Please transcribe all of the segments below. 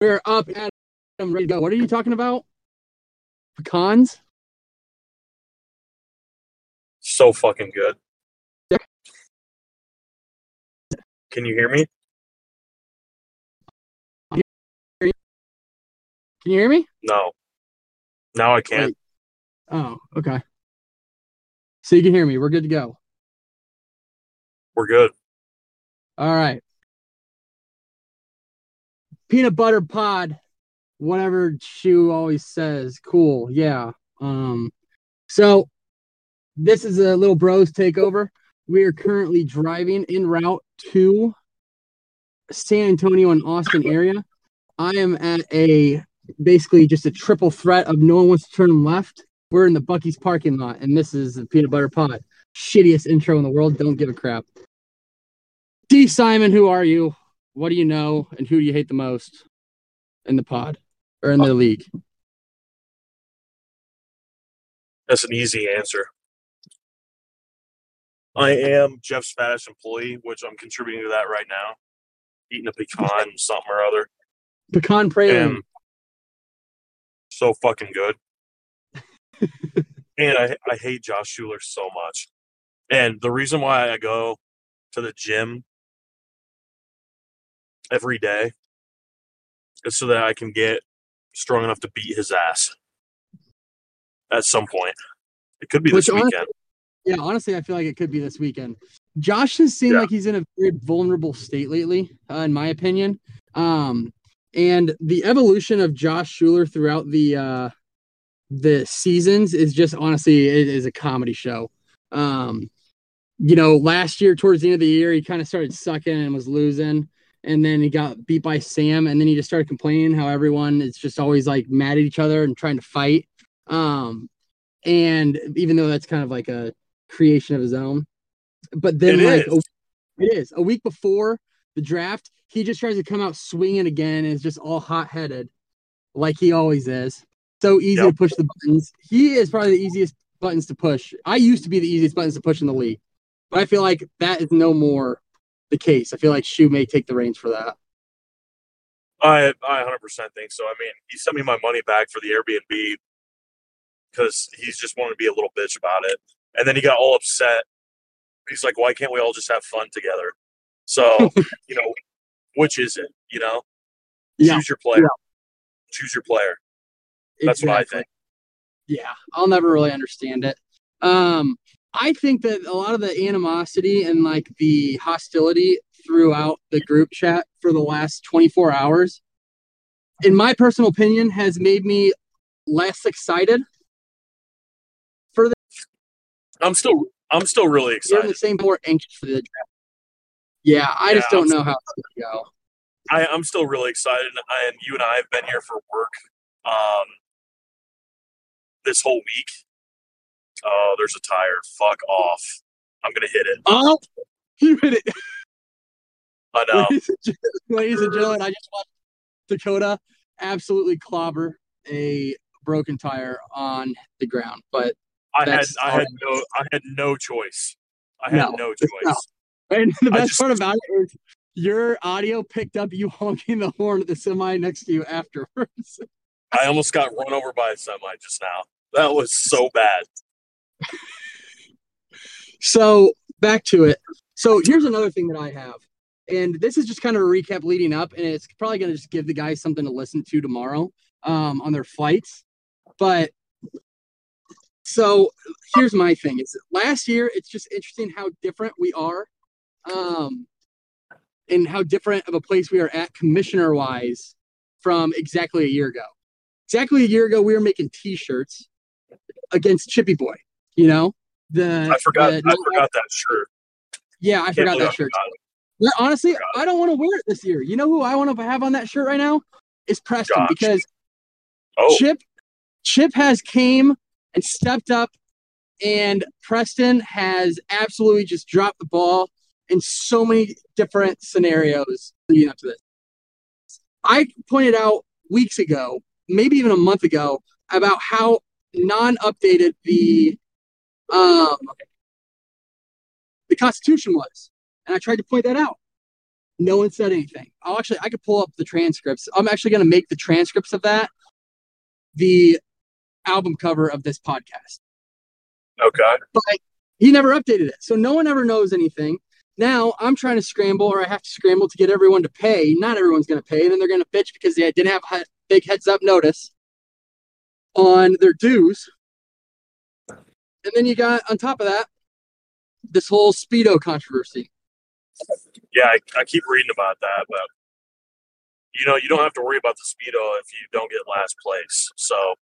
We're up and I'm ready to go. What are you talking about? Pecans? So fucking good. Yeah. Can you hear me? Can you hear me? No. Now I can't. Wait. Oh, okay. So you can hear me. We're good to go. We're good. All right. Peanut butter pod, whatever Schu always says. Cool. Yeah. Um, so this is a little bros takeover. We are currently driving en route to San Antonio and Austin area. I am at a basically just a triple threat of no one wants to turn left. We're in the Buc-ee's parking lot, and this is the peanut butter pod. Shittiest intro in the world. Don't give a crap. D. Simon, who are you? What do you know? And who do you hate the most in the pod or in the uh, league? That's an easy answer. I am Jeff Spanish employee, which I'm contributing to that right now. Eating a pecan, something or other. Pecan praline. So fucking good. and I I hate Josh Schuler so much. And the reason why I go to the gym every day so that I can get strong enough to beat his ass at some point. It could be Which this honestly- weekend. Yeah, honestly, I feel like it could be this weekend. Josh has seemed Yeah. like he's in a very vulnerable state lately, uh, in my opinion. Um, and the evolution of Josh Schuler throughout the uh, the seasons is just honestly it is a comedy show. Um, you know, last year towards the end of the year, he kind of started sucking and was losing, and then he got beat by Sam, and then he just started complaining how everyone is just always like mad at each other and trying to fight. Um, and even though that's kind of like a creation of his own. But then, It like, is. a, it is a week before the draft, he just tries to come out swinging again and is just all hot headed, like he always is. So easy Yep. to push the buttons. He is probably the easiest buttons to push. I used to be the easiest buttons to push in the league, but I feel like that is no more the case. I feel like Schu may take the reins for that. I I 100% think so. I mean, he sent me my money back for the Airbnb because he's just wanted to be a little bitch about it, and then he got all upset. He's like, "Why can't we all just have fun together?" So you know, which is it? You know, Yeah, choose your player. Choose your player. That's what I think. yeah i'll never really understand it um i think that a lot of the animosity and like the hostility throughout the group chat for the last 24 hours in my personal opinion has made me less excited for this. I'm still I'm still really you're excited. the same more anxious for the draft yeah i just don't I'm know how it's gonna go I, I'm still really excited, and you and I have been here for work um, this whole week. Oh, there's a tire. Fuck off. I'm gonna hit it. oh you hit it I know. ladies, and ladies and gentlemen, I just watched Dakota absolutely clobber a broken tire on the ground. But I had I had no I had no choice. I had No, no choice. not. and the best just- part about it is your audio picked up you honking the horn at the semi next to you afterwards. I almost got run over by a semi just now. That was so bad. So back to it. So here's another thing that I have. And this is just kind of a recap leading up, and it's probably going to just give the guys something to listen to tomorrow um, on their flights. But so here's my thing: is last year it's just interesting how different we are, um, and how different of a place we are at commissioner wise from exactly a year ago. Exactly a year ago, we were making T-shirts against Chippy Boy. You know, the I forgot the- I forgot that shirt. yeah, I Can't forgot that shirt. forgot honestly, Forgot I don't want to wear it this year. You know who I want to have on that shirt right now? Is Preston because Oh, Chip Chip has came and stepped up and Preston has absolutely just dropped the ball in so many different scenarios leading up to this. I pointed out weeks ago, maybe even a month ago, about how non-updated the um the Constitution was, and I tried to point that out. No one said anything. I'll actually, I could pull up the transcripts. I'm actually going to make the transcripts of that the album cover of this podcast. Okay. But he never updated it. So no one ever knows anything. Now I'm trying to scramble, or I have to scramble to get everyone to pay. Not everyone's going to pay. And then they're going to bitch because they didn't have a big heads up notice on their dues. And then you got, on top of that, this whole Speedo controversy. Yeah, I, I keep reading about that, but you know, you don't have to worry about the Speedo if you don't get last place. So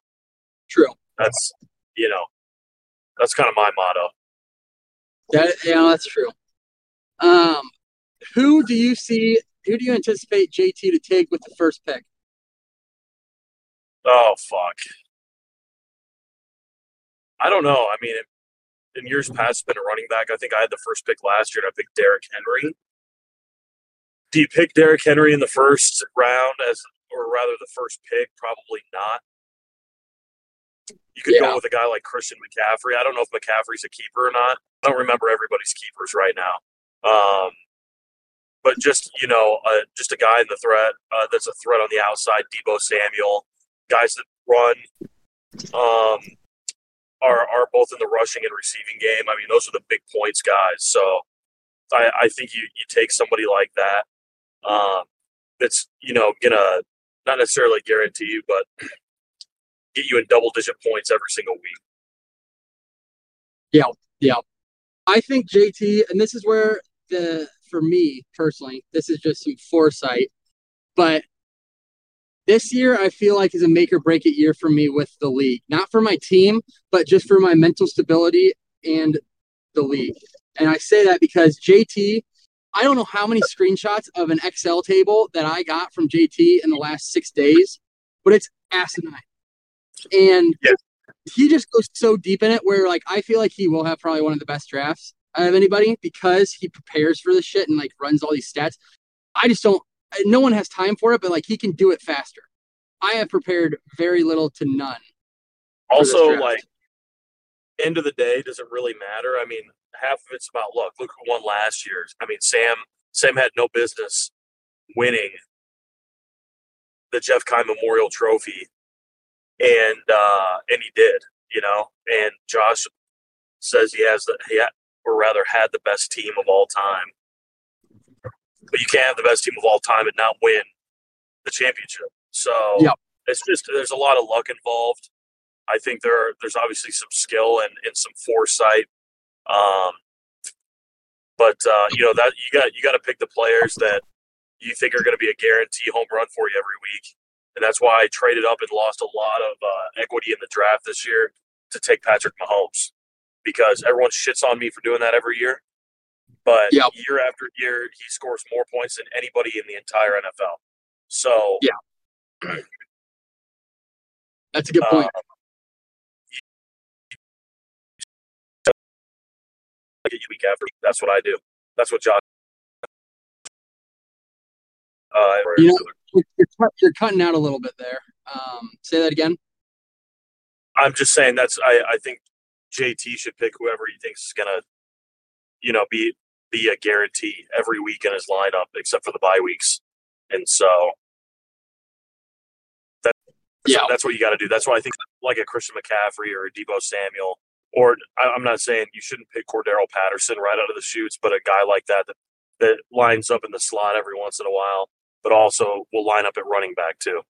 true. That's, you know, that's kind of my motto. That, yeah, that's true. Um, who do you see? Who do you anticipate JT to take with the first pick? Oh fuck! I don't know. I mean, in years past, it's been a running back. I think I had the first pick last year, and I picked Derrick Henry. Do you pick Derrick Henry in the first round as, or rather, the first pick? Probably not. You could yeah. go with a guy like Christian McCaffrey. I don't know if McCaffrey's a keeper or not. I don't remember everybody's keepers right now. Um, but just you know, uh, just a guy in the threat uh, that's a threat on the outside. Deebo Samuel, guys that run, um, are are both in the rushing and receiving game. I mean, those are the big points guys. So I, I think you you take somebody like that. Um, that's you know gonna not necessarily guarantee you, but get you in double digit points every single week. Yeah, yeah. I think JT, and this is where the for me personally, this is just some foresight, but this year I feel like is a make or break it year for me with the league. Not for my team, but just for my mental stability and the league. And I say that because JT, I don't know how many screenshots of an Excel table that I got from JT in the last six days, but it's asinine. And yeah. he just goes so deep in it where like I feel like he will have probably one of the best drafts out of anybody because he prepares for the shit and like runs all these stats. I just don't. No one has time for it, but like he can do it faster. I have prepared very little to none. Also, like end of the day, does it really matter? I mean, half of it's about luck. Look who won last year. I mean, Sam Sam had no business winning the Jeff Kine Memorial Trophy, and uh, and he did. You know, and Josh says he has the he had, or rather had the best team of all time. But you can't have the best team of all time and not win the championship. So yep. it's just there's a lot of luck involved. I think there there's obviously some skill and, and some foresight. Um, but uh, you know that you got you got to pick the players that you think are going to be a guarantee home run for you every week, and that's why I traded up and lost a lot of uh, equity in the draft this year to take Patrick Mahomes because everyone shits on me for doing that every year. But yep. year after year, he scores more points than anybody in the entire NFL. So yeah, that's a good point. Um, week after. That's what I do. That's what Josh. Uh, you know, you're, you're, cutting out a little bit there. Um, say that again. I'm just saying that's I, I think JT should pick whoever he thinks is gonna, you know, be be a guarantee every week in his lineup, except for the bye weeks. And so that yeah, that's what you got to do. That's why I think like a Christian McCaffrey or a Deebo Samuel, or I'm not saying you shouldn't pick Cordarrelle Patterson right out of the shoots, but a guy like that that that lines up in the slot every once in a while, but also will line up at running back too.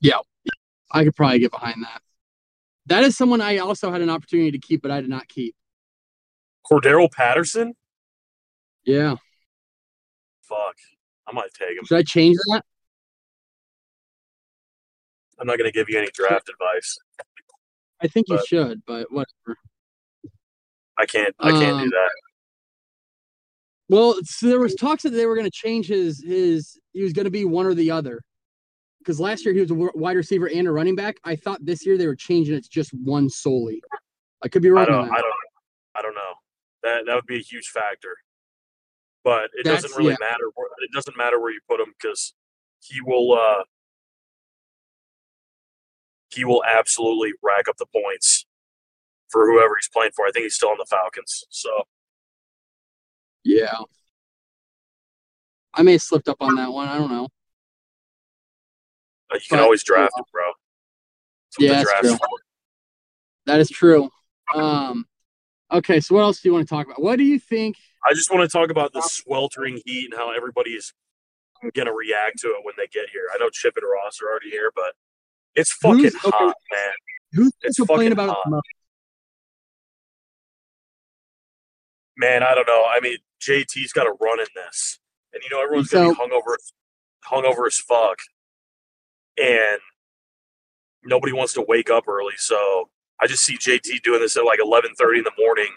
Yeah, I could probably get behind that. That is someone I also had an opportunity to keep, but I did not keep. Cordarrelle Patterson? Yeah. Fuck. I might take him. Should I change that? I'm not going to give you any draft advice. I think you should, but whatever. I can't. I can't um, do that. Well, so there was talks that they were going to change his his. He was going to be one or the other because last year he was a wide receiver and a running back. I thought this year they were changing it to just one solely. I could be wrong. I don't. I don't. I don't know. That that would be a huge factor. But it That's, doesn't really yeah. matter. It doesn't matter where you put him because he will. uh He will absolutely rack up the points for whoever he's playing for. I think he's still on the Falcons. So. Yeah. I may have slipped up on that one. I don't know. Uh, You can But, always draft it, bro. That's Yeah, that's true. That is true. Um, okay, so what else do you want to talk about? What do you think? I just want to talk about the sweltering heat and how everybody is gonna react to it when they get here. I know Chip and Ross are already here, but it's fucking Who's- okay. hot, man. Who's It's complaining about it hot. the most? Man, I don't know. I mean, JT's got to run in this, and you know everyone's So- gonna be hungover, hungover as fuck, and nobody wants to wake up early. So I just see JT doing this at like eleven thirty in the morning.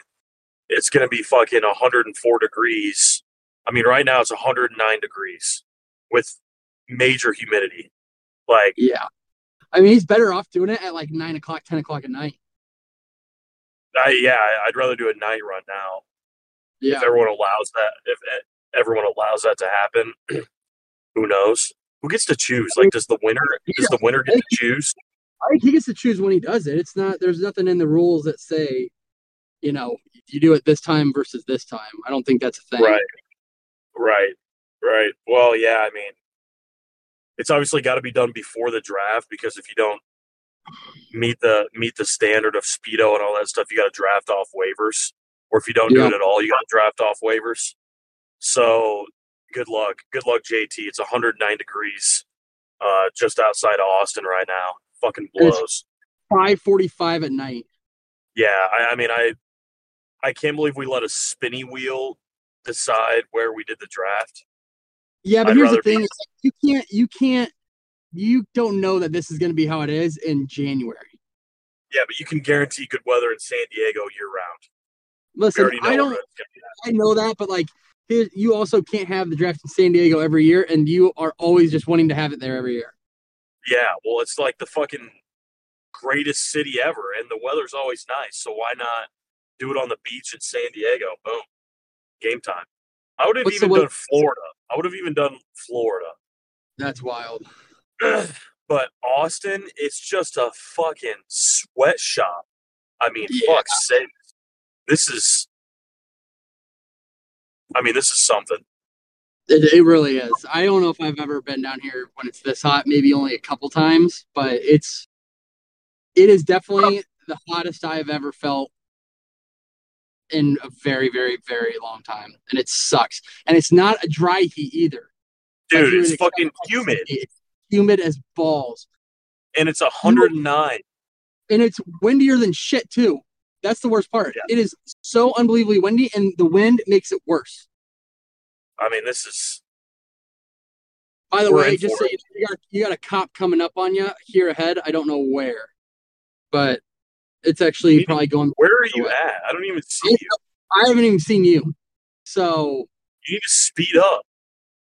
It's gonna be fucking one hundred and four degrees. I mean, right now it's one hundred and nine degrees with major humidity. Like, Yeah. I mean, he's better off doing it at like nine o'clock, ten o'clock at night. I, yeah, I'd rather do a night run now. Yeah. if everyone allows that if everyone allows that to happen who knows who gets to choose like does the winner does the winner get to choose I think he gets to choose when he does it. It's not. There's nothing in the rules that say, you know, you do it this time versus this time. I don't think that's a thing. right right right well yeah i mean it's obviously got to be done before the draft because if you don't meet the meet the standard of speedo and all that stuff you got to draft off waivers or if you don't do it at all you got to draft off waivers so good luck good luck jt it's 109 degrees uh just outside of austin right now fucking blows Five forty-five at night. yeah I, I mean i i can't believe we let a spinny wheel decide where we did the draft Yeah, but I'd here's the be- thing: like, you can't, you can't, you don't know that this is going to be how it is in January. yeah but you can guarantee good weather in san diego year round Listen, I don't, it's gonna be at. I know that, but like, here, you also can't have the draft in San Diego every year, and you are always just wanting to have it there every year. Yeah well it's like the fucking greatest city ever and the weather's always nice so why not do it on the beach in san diego boom game time i would have What's even done florida i would have even done florida That's wild. but Austin, it's just a fucking sweatshop. I mean, Yeah. fuck sake. This is I mean, this is something. It, it really is. I don't know if I've ever been down here when it's this hot. Maybe only a couple times, but it's it is definitely the hottest I've ever felt in a very, very, very long time, and it sucks. And it's not a dry heat either. Dude, it's fucking humid. It's humid as balls, And it's 109. and it's windier than shit too. That's the worst part. Yeah. It is so unbelievably windy, and the wind makes it worse. I mean, this is By the way, just so you, you got you got a cop coming up on you here ahead. I don't know where, but it's actually Maybe- probably going. where are you at? I don't even see you. I haven't even seen you, so You need to speed up.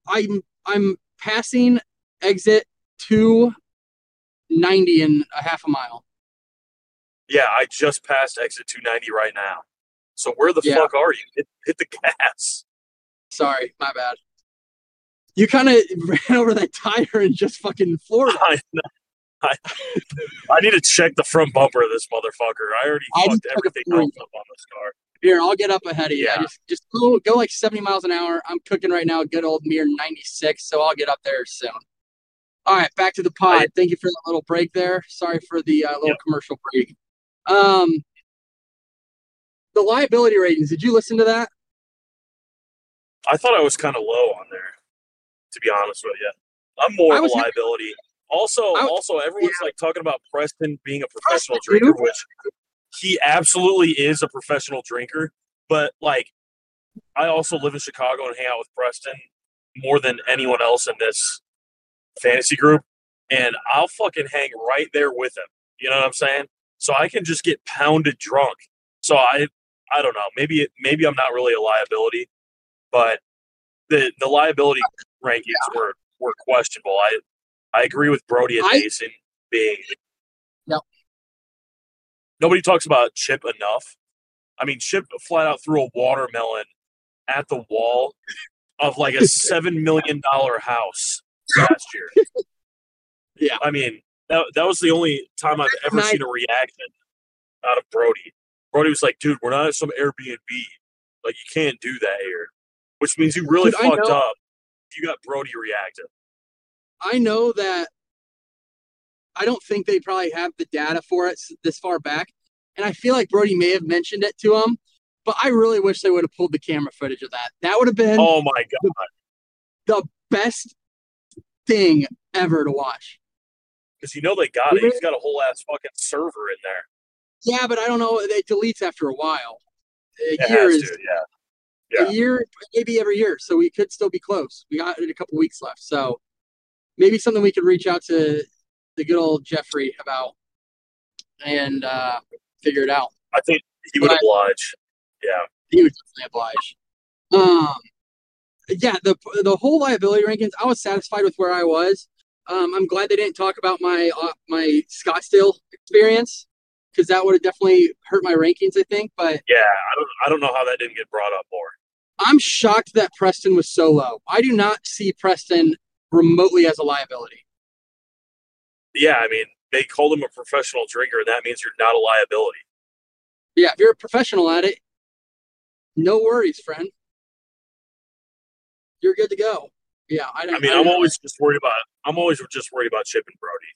I'm I'm passing exit two ninety in a half a mile. Yeah, I just passed exit 290 right now. So where the Yeah. fuck are you? Hit, hit the gas. Sorry, my bad. You kind of ran over that tire and just fucking floored it. I. I, need to check the front bumper of this motherfucker. I already I fucked just took a everything else up on this car. Here, I'll get up ahead of you. I Yeah. just just go go like seventy miles an hour. I'm cooking right now, good old mere ninety six, so I'll get up there soon. All right, back to the pod. Thank you for that little break there. Sorry for the uh, little Yep. commercial break. Um, the liability ratings. Did you listen to that? I thought I was kind of low on there, to be honest with you. I'm more of a liability. Also, was- also, everyone's like talking about Preston being a professional Preston, drinker, dude. which he absolutely is a professional drinker. But like, I also live in Chicago and hang out with Preston more than anyone else in this fantasy group, and I'll fucking hang right there with him. You know what I'm saying? So I can just get pounded drunk. So I, I don't know. Maybe it, maybe I'm not really a liability, but the the liability rankings were were questionable. I I agree with Brody and I- Mason being. Yep. Nobody talks about Chip enough. I mean, Chip flat out threw a watermelon at the wall of like a seven million dollar house last year. Yeah. I mean, that, that was the only time I've ever seen a reaction out of Brody. Brody was like, dude, we're not at some Airbnb. Like, you can't do that here. Which means you really fucked know. up you got Brody reactive. I know that I don't think they probably have the data for it this far back. And I feel like Brody may have mentioned it to him, but I really wish they would have pulled the camera footage of that. That would have been Oh my god. the, the best thing ever to watch. Because you know they got it. He's got a whole ass fucking server in there. Yeah, but I don't know. It deletes after a while. A It year has is to, yeah. Yeah. a year, maybe every year. So we could still be close. We got a couple weeks left. So maybe something we could reach out to the good old Jeffrey about and uh, figure it out. I think he would But- oblige. Yeah. He would definitely oblige. Um, yeah, the the whole liability rankings, I was satisfied with where I was. Um, I'm glad they didn't talk about my uh, my Scottsdale experience because that would have definitely hurt my rankings. I think, but Yeah. I don't I don't know how that didn't get brought up more. I'm shocked that Preston was so low. I do not see Preston remotely as a liability. Yeah, I mean, they called him a professional drinker, and that means you're not a liability. Yeah, if you're a professional at it, no worries, friend. You're good to go. Yeah, I don't. I mean, I'm know. always just worried about I'm always just worried about Chip and Brody.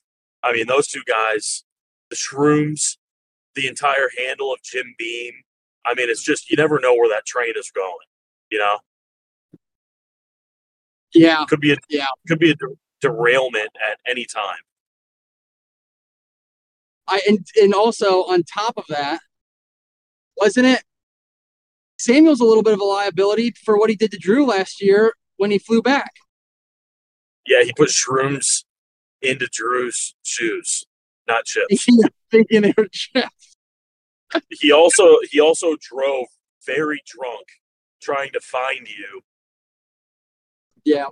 I mean, those two guys, the shrooms, the entire handle of Jim Beam. I mean, it's just you never know where that train is going. You know, Yeah, could be a Yeah. could be a derailment at any time. I and and also on top of that, wasn't it? Samuel's a little bit of a liability for what he did to Drew last year when he flew back. Yeah, he put shrooms into Drew's shoes, not chips. They chips. he also he also drove very drunk, trying to find you Yeah,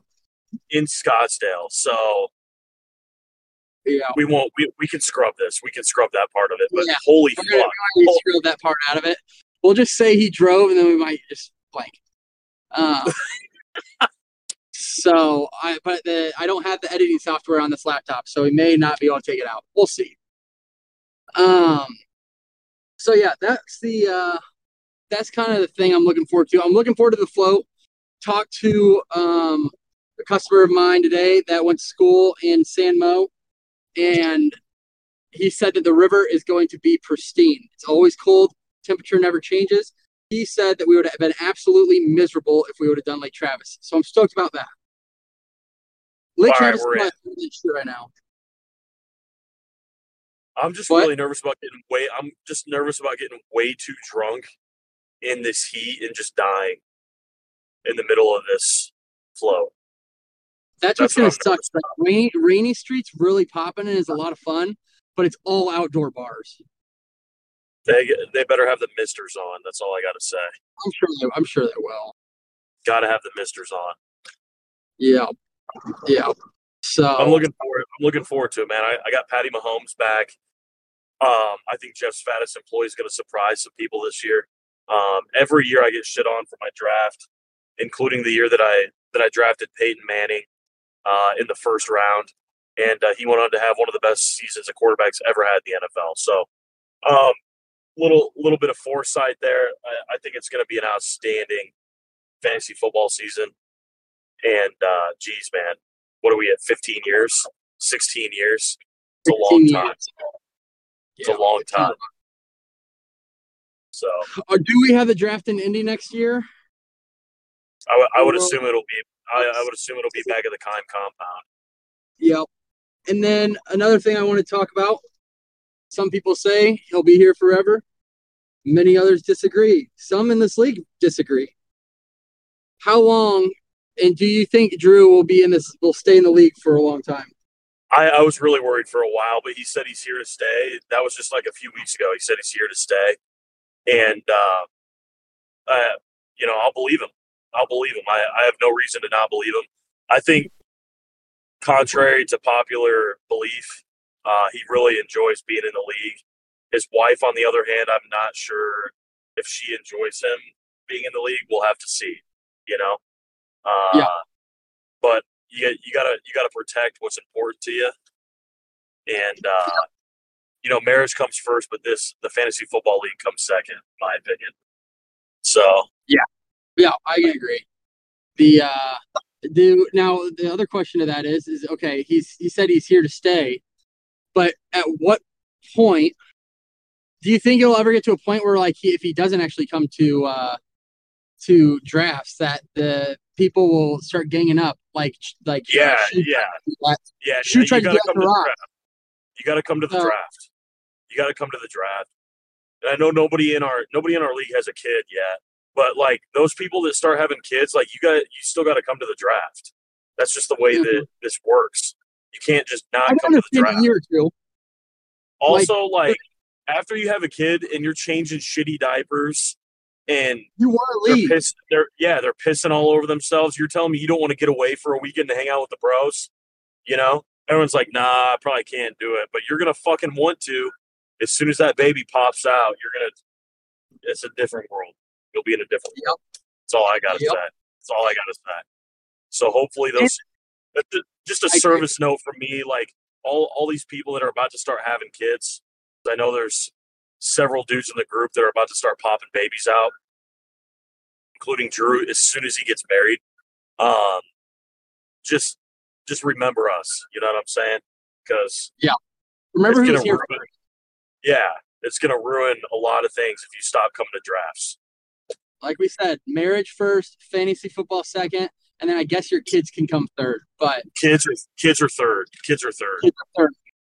in Scottsdale. So yeah. we won't we, we can scrub this. We can scrub that part of it. But Yeah. holy We're gonna, fuck! We might scrub that part out of it. We'll just say he drove, and then we might just blank. Um, so I, but the I don't have the editing software on this laptop, so we may not be able to take it out. We'll see. Um. So yeah, that's the uh, that's kind of the thing I'm looking forward to. I'm looking forward to the float. Talked to um, a customer of mine today that went to school in San Mo, and he said that the river is going to be pristine. It's always cold, temperature never changes. He said that we would have been absolutely miserable if we would have done Lake Travis. So I'm stoked about that. Lake All right, we're in. right now. I'm just What? really nervous about getting way I'm just nervous about getting way too drunk in this heat and just dying in the middle of this flow. That's, That's what's gonna what suck. Like, Rainey, Rainey Streets really popping and is a lot of fun, but it's all outdoor bars. They they better have the misters on. That's all I got to say. I'm sure they, I'm sure they will. Got to have the misters on. Yeah, yeah. So I'm looking forward. I'm looking forward to it, man. I, I got Patty Mahomes back. Um, I think Jeff's fattest employee is going to surprise some people this year. Um, every year I get shit on for my draft, including the year that I that I drafted Peyton Manning uh, in the first round, and uh, he went on to have one of the best seasons a quarterback's ever had in the NFL. So, um, little little bit of foresight there. I, I think it's going to be an outstanding fantasy football season. And uh, geez, man, what are we at? 15 years, 16 years. It's a long 15 time. years. It's Yeah, a long time. So Uh, do we have the draft in Indy next year? I, would- I assume it'll be. I, I would assume it'll be back at the Kime compound. Yep. And then another thing I want to talk about. Some people say he'll be here forever. Many others disagree. Some in this league disagree. How long and do you think Drew will be in this will stay in the league for a long time? I, I was really worried for a while, but he said he's here to stay. That was just like a few weeks ago. He said he's here to stay, and uh, uh, you know I'll believe him. I'll believe him. I, I have no reason to not believe him. I think, contrary to popular belief, uh, he really enjoys being in the league. His wife, on the other hand, I'm not sure if she enjoys him being in the league. We'll have to see. You know. Uh, Yeah. But you you gotta you gotta protect what's important to you, and uh, you know marriage comes first, but this the fantasy football league comes second, in my opinion. So Yeah, yeah, I agree. The uh do now the other question to that is is okay he's he said he's here to stay but at what point do you think it'll ever get to a point where like he, if he doesn't actually come to uh to drafts that the people will start ganging up like like Yeah, yeah. Yeah, Schu yeah, tried you to gotta get come to The draft. You gotta come to the So- draft. You gotta come to the draft. And I know nobody in our nobody in our league has a kid yet, but like those people that start having kids, like you got you still got to come to the draft. That's just the way Mhm. that this works. You can't just not I come to the draft. a year or two. Also, like after you have a kid and you're changing shitty diapers and You want to they're leave. they're yeah, they're pissing all over themselves. You're telling me you don't want to get away for a weekend to hang out with the bros? You know? Everyone's like, nah, I probably can't do it. But you're gonna fucking want to as soon as that baby pops out, you're gonna it's a different world. You'll be in a different Yep. world. That's all I gotta Yep. say. That's all I gotta say. So hopefully those just a I agree. service note from me, like all all these people that are about to start having kids. I know there's several dudes in the group that are about to start popping babies out, including Drew as soon as he gets married. Um, just just remember us. You know what I'm saying? Because yeah, Remember who's here. ruin, yeah, it's gonna ruin a lot of things if you stop coming to drafts. Like we said, marriage first, fantasy football second, and then I guess your kids can come third. But Kids are kids are third. Kids are third. kids are third.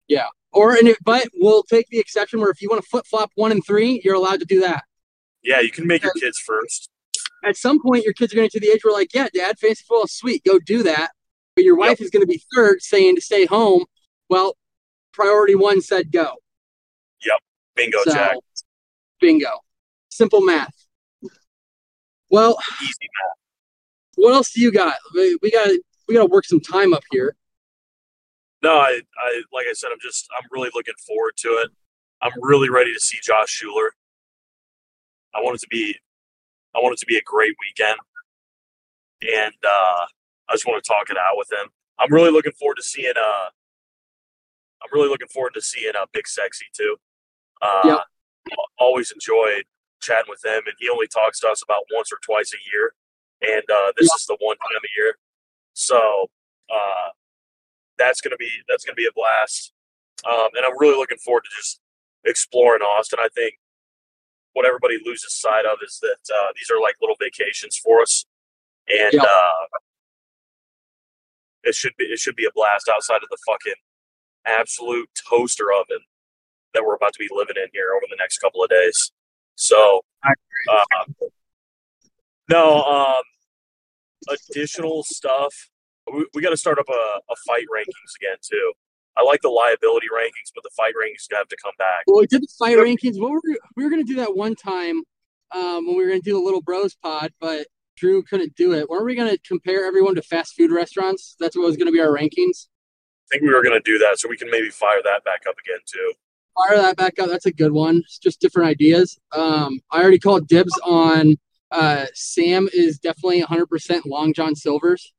Yeah. Or and if, but we'll take the exception where if you want to flip flop one and three, you're allowed to do that. Yeah, you can make your kids first. At some point, your kids are going to to the age where like, yeah, dad, fantasy football is sweet. Go do that. But your wife is going to be third, saying to stay home. Well, priority one said go. Yep, bingo, so, Jack. bingo. Simple math. Well, Easy. math. what else do you got? We, we got we got to work some time up here. No, I, I like I said, I'm just I'm really looking forward to it. I'm really ready to see Josh Schuler. I want it to be I want it to be a great weekend. And uh I just want to talk it out with him. I'm really looking forward to seeing uh I'm really looking forward to seeing uh Big Sexy too. Uh Yep. always enjoyed chatting with him and he only talks to us about once or twice a year. And uh this Yep. is the one time a year. So uh that's gonna be that's gonna be a blast. Um, and I'm really looking forward to just exploring Austin. I think what everybody loses sight of is that uh, these are like little vacations for us, and uh, it should be it should be a blast outside of the fucking absolute toaster oven that we're about to be living in here over the next couple of days. So, uh, no, um, additional stuff. We, we got to start up a, a fight rankings again too. I like the liability rankings, but the fight rankings gonna have to come back. Well, we did the fight rankings. What were we, we were going to do that one time um, when we were going to do the Little Bros pod, but Drew couldn't do it. Weren't we going to compare everyone to fast food restaurants? That's what was going to be our rankings. I think we were going to do that, so we can maybe fire that back up again too. Fire that back up. That's a good one. It's just different ideas. Um, I already called dibs on uh, Sam is definitely 100% Long John Silver's.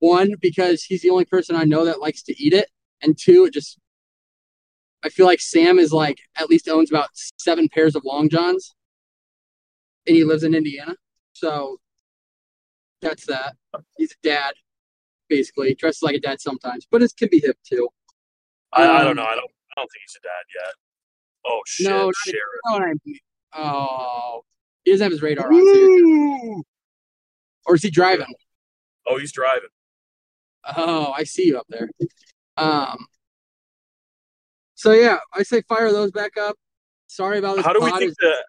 One, because he's the only person I know that likes to eat it. And two, it just, I feel like Sam is like, at least owns about seven pairs of Long Johns. And he lives in Indiana. So that's that. He's a dad, basically. Dresses like a dad sometimes, but it can be hip too. I, I Um, don't know. I don't. I don't think he's a dad yet. Oh shit, No, not Sheriff. You know what I mean? Oh, he doesn't have his radar on. Or is he driving? Oh, he's driving. Oh, I see you up there. Um. So yeah, I say fire those back up. Sorry about this. How do we think It's- that?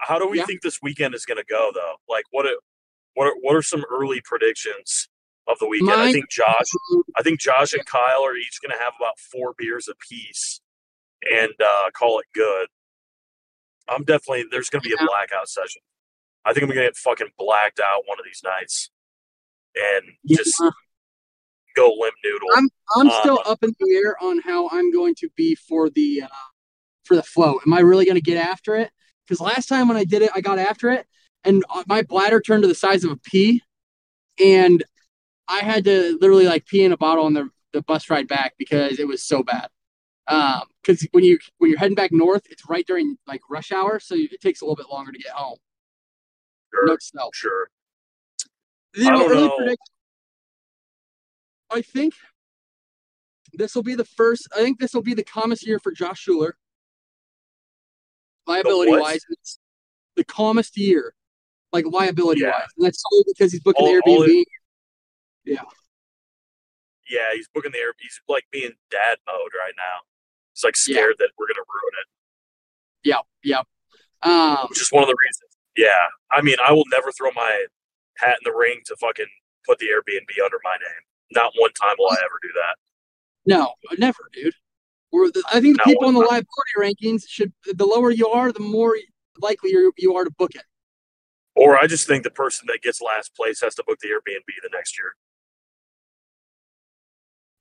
How do we Yeah. think this weekend is going to go though? Like, what? Are, what are what are some early predictions of the weekend? I think Josh. I think Josh and Kyle are each going to have about four beers apiece, and uh, call it good. I'm definitely there's going to be a blackout session. I think I'm going to get fucking blacked out one of these nights, and Yeah. just go limp noodle. I'm I'm Uh, still up in the air on how I'm going to be for the uh, for the flow. Am I really going to get after it? Because last time when I did it, I got after it, and uh, my bladder turned to the size of a pea, and I had to literally like pee in a bottle on the the bus ride back because it was so bad. Um, because when you when you're heading back north, it's right during like rush hour, so it takes a little bit longer to get home. sure, Note to self. sure. You know, I don't early know. predict- I think this will be the first. I think this will be the calmest year for Josh Schuler, liability wise. The calmest year, like liability Yeah. wise, and that's solely because he's booking All- the Airbnb. Yeah, Yeah, he's booking the air. He's like being dad mode right now. He's like Yeah. scared that we're gonna ruin it, Yep, yep. Um, which is one of the reasons. Yeah, I mean, I will never throw my hat in the ring to fucking put the Airbnb under my name. Not one time will I ever do that. no, never, dude. The, I think the people in the it's liability rankings should. The lower you are, the more likely you you are to book it. Or I just think the person that gets last place has to book the Airbnb the next year.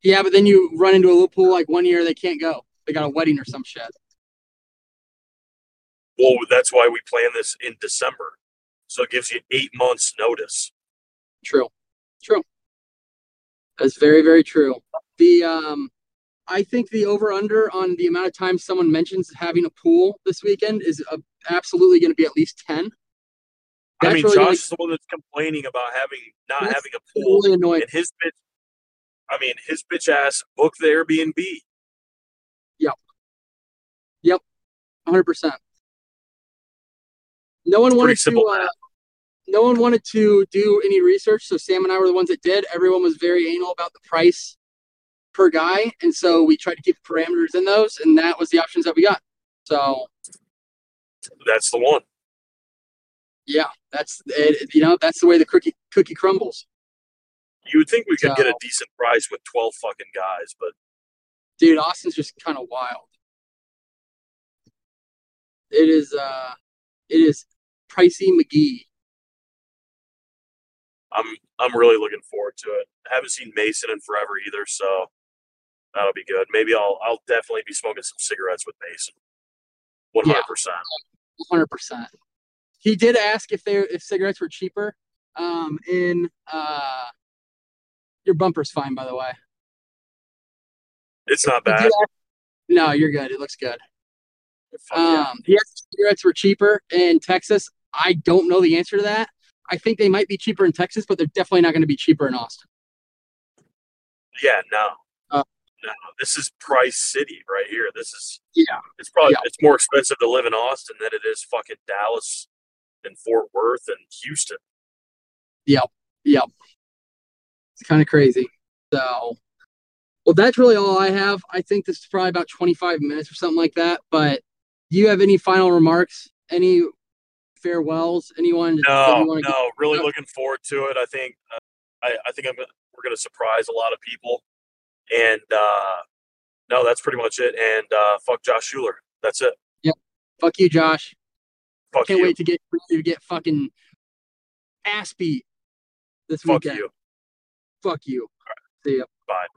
Yeah, but then you run into a loophole like one year they can't go. They got a wedding or some shit. Well, that's why we plan this in December, so it gives you eight months notice. True. True. That's very, very true. The um I think the over under on the amount of times someone mentions having a pool this weekend is uh, absolutely going to be at least 10. I mean, really Josh gonna- is the one that's complaining about having not having a pool, really annoying. and his bitch. I mean, his bitch ass booked the Airbnb. Yep. Yep. 100%. No one It's wanted to uh. No one wanted to do any research, so Sam and I were the ones that did. Everyone was very anal about the price per guy, and so we tried to keep parameters in those, and that was the options that we got. So That's the one. yeah, that's it, you know that's the way the cookie cookie crumbles, You would think we could get a decent price with twelve fucking guys, but dude. Austin's just kind of wild. It is uh, it is pricey McGee. I'm I'm really looking forward to it. I haven't seen Mason in forever either, so that'll be good. Maybe I'll I'll definitely be smoking some cigarettes with Mason. One hundred percent. hundred percent. He did ask if they if cigarettes were cheaper. Um, in uh, your bumper's fine, by the way. It's not bad. ask- no, you're good. It looks good. Fuck yeah. Um, he asked if cigarettes were cheaper in Texas. I don't know the answer to that. I think they might be cheaper in Texas, but they're definitely not going to be cheaper in Austin. Yeah, no. Uh, no. This is Price City right here. This is Yeah. it's probably Yeah. it's more expensive to live in Austin than it is fucking Dallas and Fort Worth and Houston. Yep. Yep. It's kind of crazy. So, well, that's really all I have. I think this is probably about 25 minutes or something like that. But do you have any final remarks? Any farewells? Anyone? No, get- no, really looking forward to it. I think uh, I, I think I'm we're going to surprise a lot of people, and uh, no, that's pretty much it. And uh, fuck Josh Schuler. That's it. Fuck you, Josh. Fuck Can't you. wait to get to get fucking ass beat this Fuck weekend. you. Fuck you. See ya. Bye.